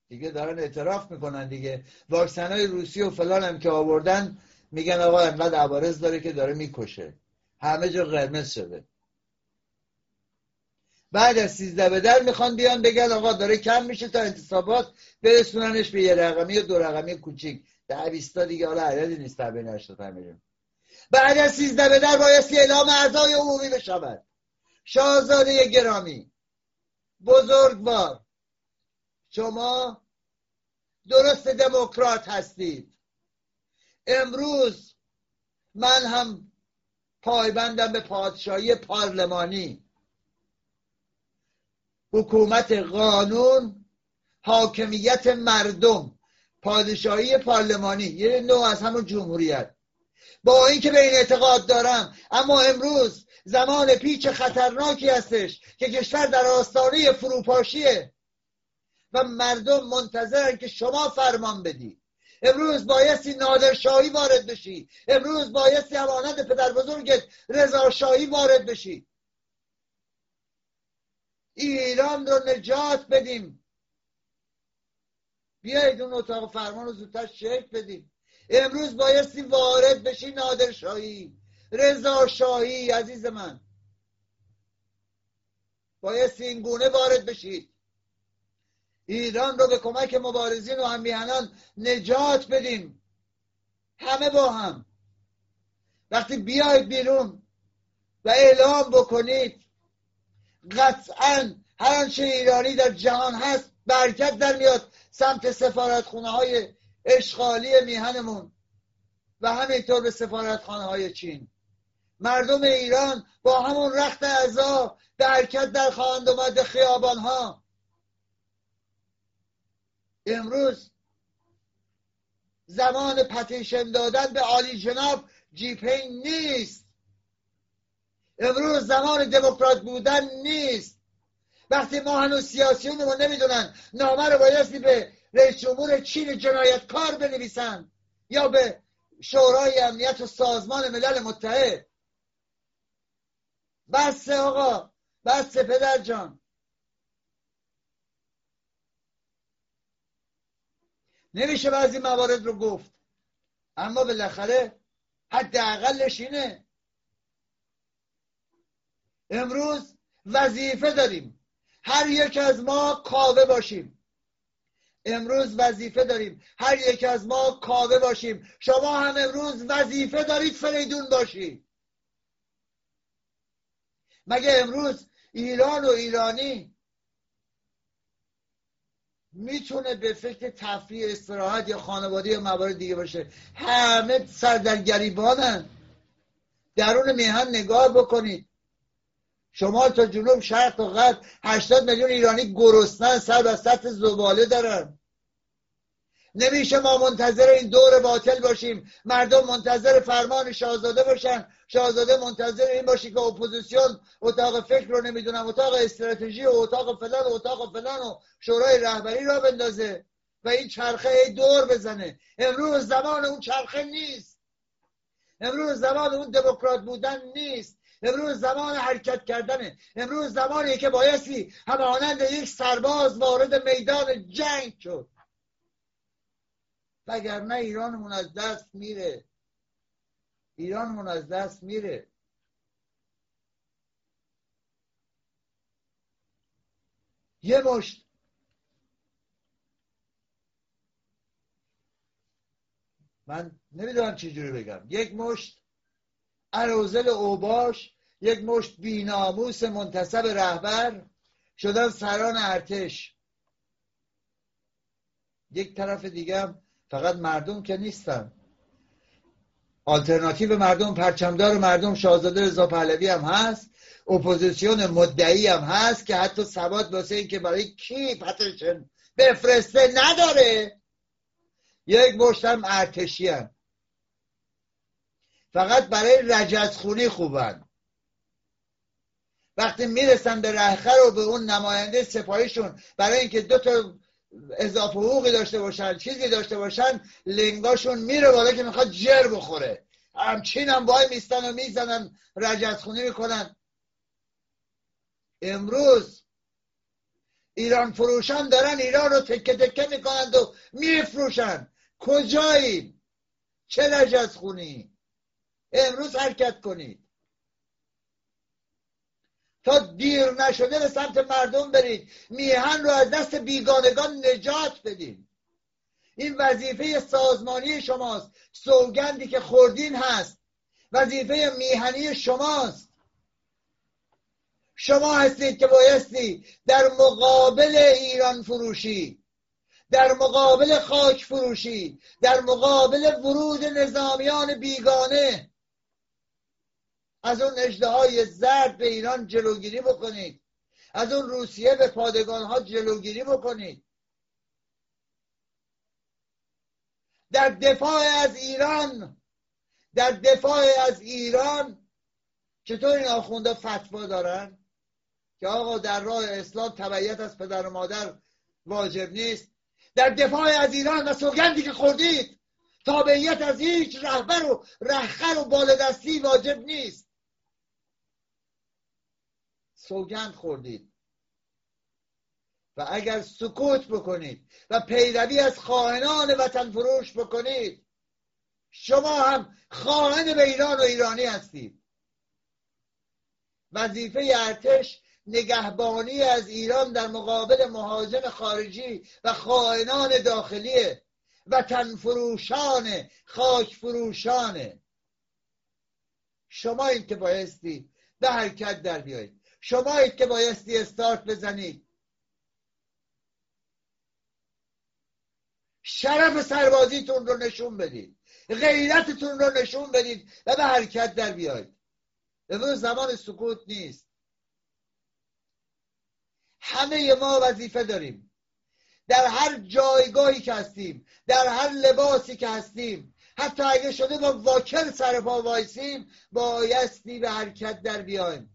دیگه دارن اعتراف می‌کنن دیگه. واکسن های روسی و فلان هم که آوردن میگن آقا انقدر عوارض داره که داره می‌کشه. همه جا قرمز شده. بعد از سیزده به در می‌خوان بیان بگن آقا داره کم میشه تا انتصابات برسوننش به یه رقمی یا دو رقمی کوچیک. ده بیستا دیگه حالا عددی نیست تا بین میلیون. بعد از سیزده به در بایستی اعلام اعضای عمومی بشود. شاهزاده گرامی بزرگوار شما درست دموکرات هستید. امروز من هم پایبندم به پادشاهی پارلمانی. حکومت قانون حاکمیت مردم پادشاهی پارلمانی یه نوع از همون جمهوریت. با اینکه به این اعتقاد دارم اما امروز زمان پیچ خطرناکی هستش که کشور در آستانه فروپاشیه و مردم منتظرن که شما فرمان بدی. امروز بایستی نادرشاهی وارد بشی. امروز بایستی همانند پدر بزرگت رضاشاهی وارد بشی. ایران رو نجات بدیم. بیایید اون اتاق فرمان رو زودتر شکل بدیم. امروز بایستی وارد بشی نادرشاهی. رضاشاهی عزیز من. بایستی این گونه وارد بشید. ایران رو به کمک مبارزین و همیهنان نجات بدیم. همه با هم. وقتی بیاید بیرون و اعلام بکنید قطعا هر آنچه ایرانی در جهان هست برکت در میاد سمت سفارت خونه های اشغالی میهنمون و همینطور به سفارت خانه های چین. مردم ایران با همون رخت اعضا برکت در خواهند اومد خیابان ها امروز زمان پتیشن دادن به عالی جناب جیپین نیست. امروز زمان دموکرات بودن نیست. وقتی ما هنوز سیاسیونمون نمی‌دونن نامه رو بایستی به رئیس جمهور چین جنایتکار بنویسن یا به شورای امنیت و سازمان ملل متحد. بسه آقا بسه پدر جان. نمیشه بعضی موارد رو گفت. اما بالاخره حداقلش اینه. امروز وظیفه داریم. هر یک از ما کاوه باشیم. امروز وظیفه داریم. هر یک از ما کاوه باشیم. شما هم امروز وظیفه دارید فریدون باشید مگه امروز ایران و ایرانی می‌تونه به فکر تفریح استراحت یا خانواده یا موارد دیگه باشه. همه سر در گریبانن درون میهن نگاه بکنید. شمال تا جنوب شرق تا غرب 80 میلیون ایرانی گرسنن سر به سطح زباله دارن. نمیشه ما منتظر این دور باطل باشیم. مردم منتظر فرمان شاهزاده باشن. شاهزاده منتظر این باشه که اپوزیسیون اتاق فکر رو نمی‌دونم اتاق استراتژی و اتاق فلان و اتاق فلان و شورای رهبری راه بندازه و این چرخه ای دور بزنه. امروز زمان اون چرخه نیست. امروز زمان اون دموکرات بودن نیست. امروز زمان حرکت کردنه. امروز زمانی که بایستی همانند یک سرباز وارد میدان جنگ شد. وگرنه ایرانمون از دست میره. ایرانمون از دست میره. یه مشت من نمی‌دونم چجوری بگم. یک مشت اروزل اوباش یک مشت بیناموس منتصب رهبر شدن سران ارتش. یک طرف دیگه فقط مردم که نیستن. آلترناتیو مردم پرچمدار مردم شاهزاده رضا پهلوی هم هست. اپوزیسیون مدعی هم هست که حتی ثبات واسه این که برای کی petition بفرسته نداره. یک مشت هم ارتشی هم. فقط برای رجزخونی خوبن. وقتی می‌رسن به رهخر و به اون نماینده سپاهیشون برای اینکه دو تا اضافه حقوقی داشته باشن چیزی داشته باشن لنگاشون میره بالا که می‌خواد جر بخوره. همچین هم وای میستن و می‌زنن رجزخونی می‌کنن. امروز ایران فروشان دارن ایران رو تکه تکه می‌کنند و میفروشن. کجایی؟ چه رجزخونی امروز حرکت کنید. تا دیر نشده به سمت مردم برید. میهن رو از دست بیگانگان نجات بدید این وظیفه سازمانی شماست. سوگندی که خوردین هست. وظیفه میهنی شماست. شما هستید که بایستی در مقابل ایران فروشی در مقابل خاک فروشی در مقابل ورود نظامیان بیگانه از اون اجده زرد به ایران جلوگیری بکنید. از اون روسیه به پادگان ها جلوگیری بکنید. در دفاع از ایران در دفاع از ایران چطور این آخونده فتوا دارن؟ که آقا در راه اسلام تبعیت از پدر و مادر واجب نیست. در دفاع از ایران و سوگندی که خوردید تابعیت از هیچ رهبر و رهخر و بالدستی واجب نیست. سوگند خوردید. و اگر سکوت بکنید و پیروی از خائنان وطن فروش بکنید شما هم خائن به ایران و ایرانی هستید. وظیفه ارتش نگهبانی از ایران در مقابل مهاجم خارجی و خائنان داخلی وطن فروشان خاک فروشانه شما این که بایستی به حرکت در بیایید. شما این که بایستی استارت بزنید شرف سربازیتون رو نشون بدید. غیرتتون رو نشون بدید و به حرکت در بیایید. امروز زمان سکوت نیست. همه ما وظیفه داریم. در هر جایگاهی که هستیم در هر لباسی که هستیم حتی اگه شده با واکر سر پا وایسیم بایستی به حرکت در بیایم.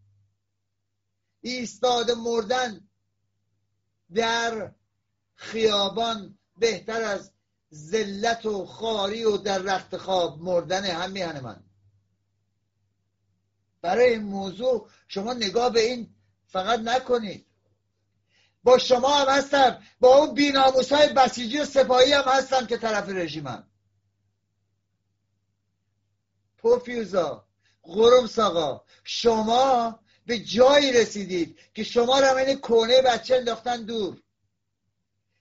ایستاد مردن در خیابان بهتر از ذلت و خاری و در رخت خواب مردن هم من. برای این موضوع شما نگاه به این فقط نکنید. با شما هم هستم با اون بیناموس های بسیجی و سپاهی هم هستم که طرف رژیمم پوفیوزا غرم ساقا شما به جایی رسیدید که شما رو این کونه بچه انداختن دور.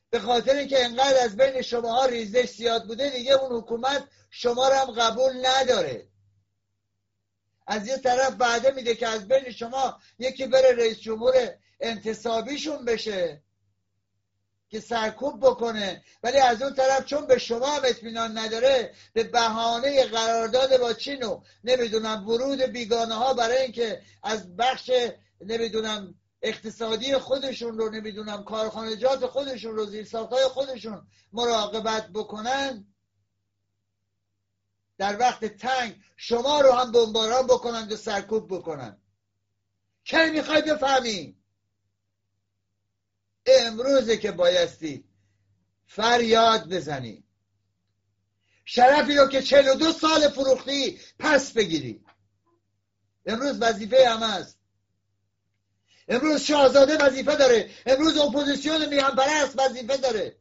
به خاطر اینکه انقدر از بین شماها ریزش زیاد بوده دیگه اون حکومت شما رو هم قبول نداره. از یه طرف وعده میده که از بین شما یکی بره رئیس جمهور انتصابیشون بشه. که سرکوب بکنه. ولی از اون طرف چون به شما هم اطمینان نداره به بهانه قرارداد با چین و نمی‌دونم ورود بیگانه ها برای اینکه از بخش نمی‌دونم اقتصادی خودشون رو نمی‌دونم کارخانجات خودشون رو زیر های خودشون مراقبت بکنن در وقت تنگ شما رو هم بمباران بکنن و سرکوب بکنن. کی می‌خوای بفهمی؟ امروزه که بایستی فریاد بزنی. شرفی رو که چل و دو سال فروختی پس بگیری. امروز وظیفه هم است امروز شاهزاده وظیفه داره. امروز اپوزیسیون میهن پرست وظیفه داره.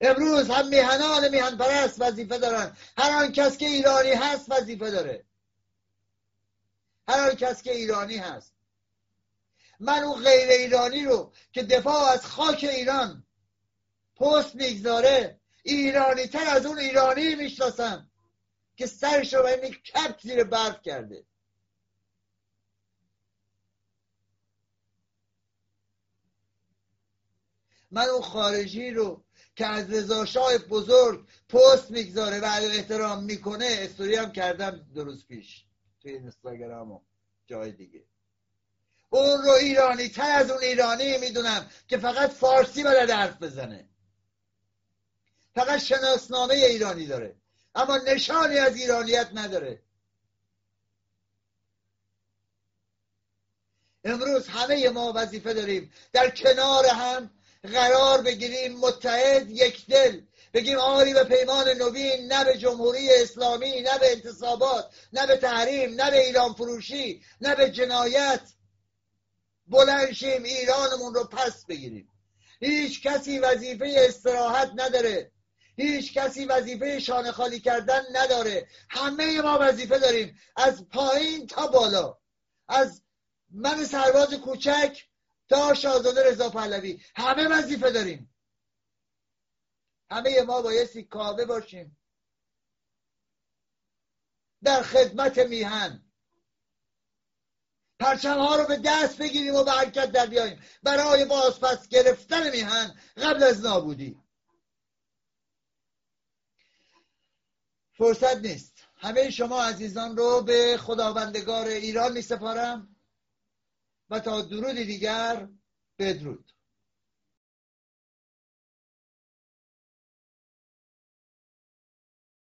امروز هم میهنان میهن پرست وظیفه دارن. هر آن کس که ایرانی هست وظیفه داره. هر آن کس که ایرانی هست. من اون غیر ایرانی رو که دفاع از خاک ایران پست می‌گذاره ایرانی تر از اون ایرانی می‌شناسم که سرش رو به کپ زیر برف کرده. من اون خارجی رو که از رضا بزرگ پست می‌گذاره و احترام می‌کنه استوری هم کردم دو روز پیش توی اینستاگرام و جای دیگه. اون رو ایرانی تر از اون ایرانی می‌دونم که فقط فارسی بلد حرف بزنه. فقط شناسنامه ایرانی داره. اما نشانی از ایرانیت نداره. امروز همه ما وظیفه داریم در کنار هم قرار بگیریم متحد یک دل. بگیم آری به پیمان نوین نه به جمهوری اسلامی نه به انتصابات نه به تحریم نه به ایران فروشی نه به جنایت. بلند شیم ایرانمون رو پس بگیریم. هیچ کسی وظیفه استراحت نداره. هیچ کسی وظیفه شانه خالی کردن نداره. همه ما وظیفه داریم. از پایین تا بالا. از من سرباز کوچک تا شاهزاده رضا پهلوی. همه وظیفه داریم. همه ما بایستی کاوه باشیم. در خدمت میهن. پرچم ها رو به دست بگیریم و به حرکت در بیاییم. برای بازپس گرفتن میهن قبل از نابودی فرصت نیست. همه شما عزیزان رو به خداوندگار ایران می سپارم و تا درود دیگر بدرود.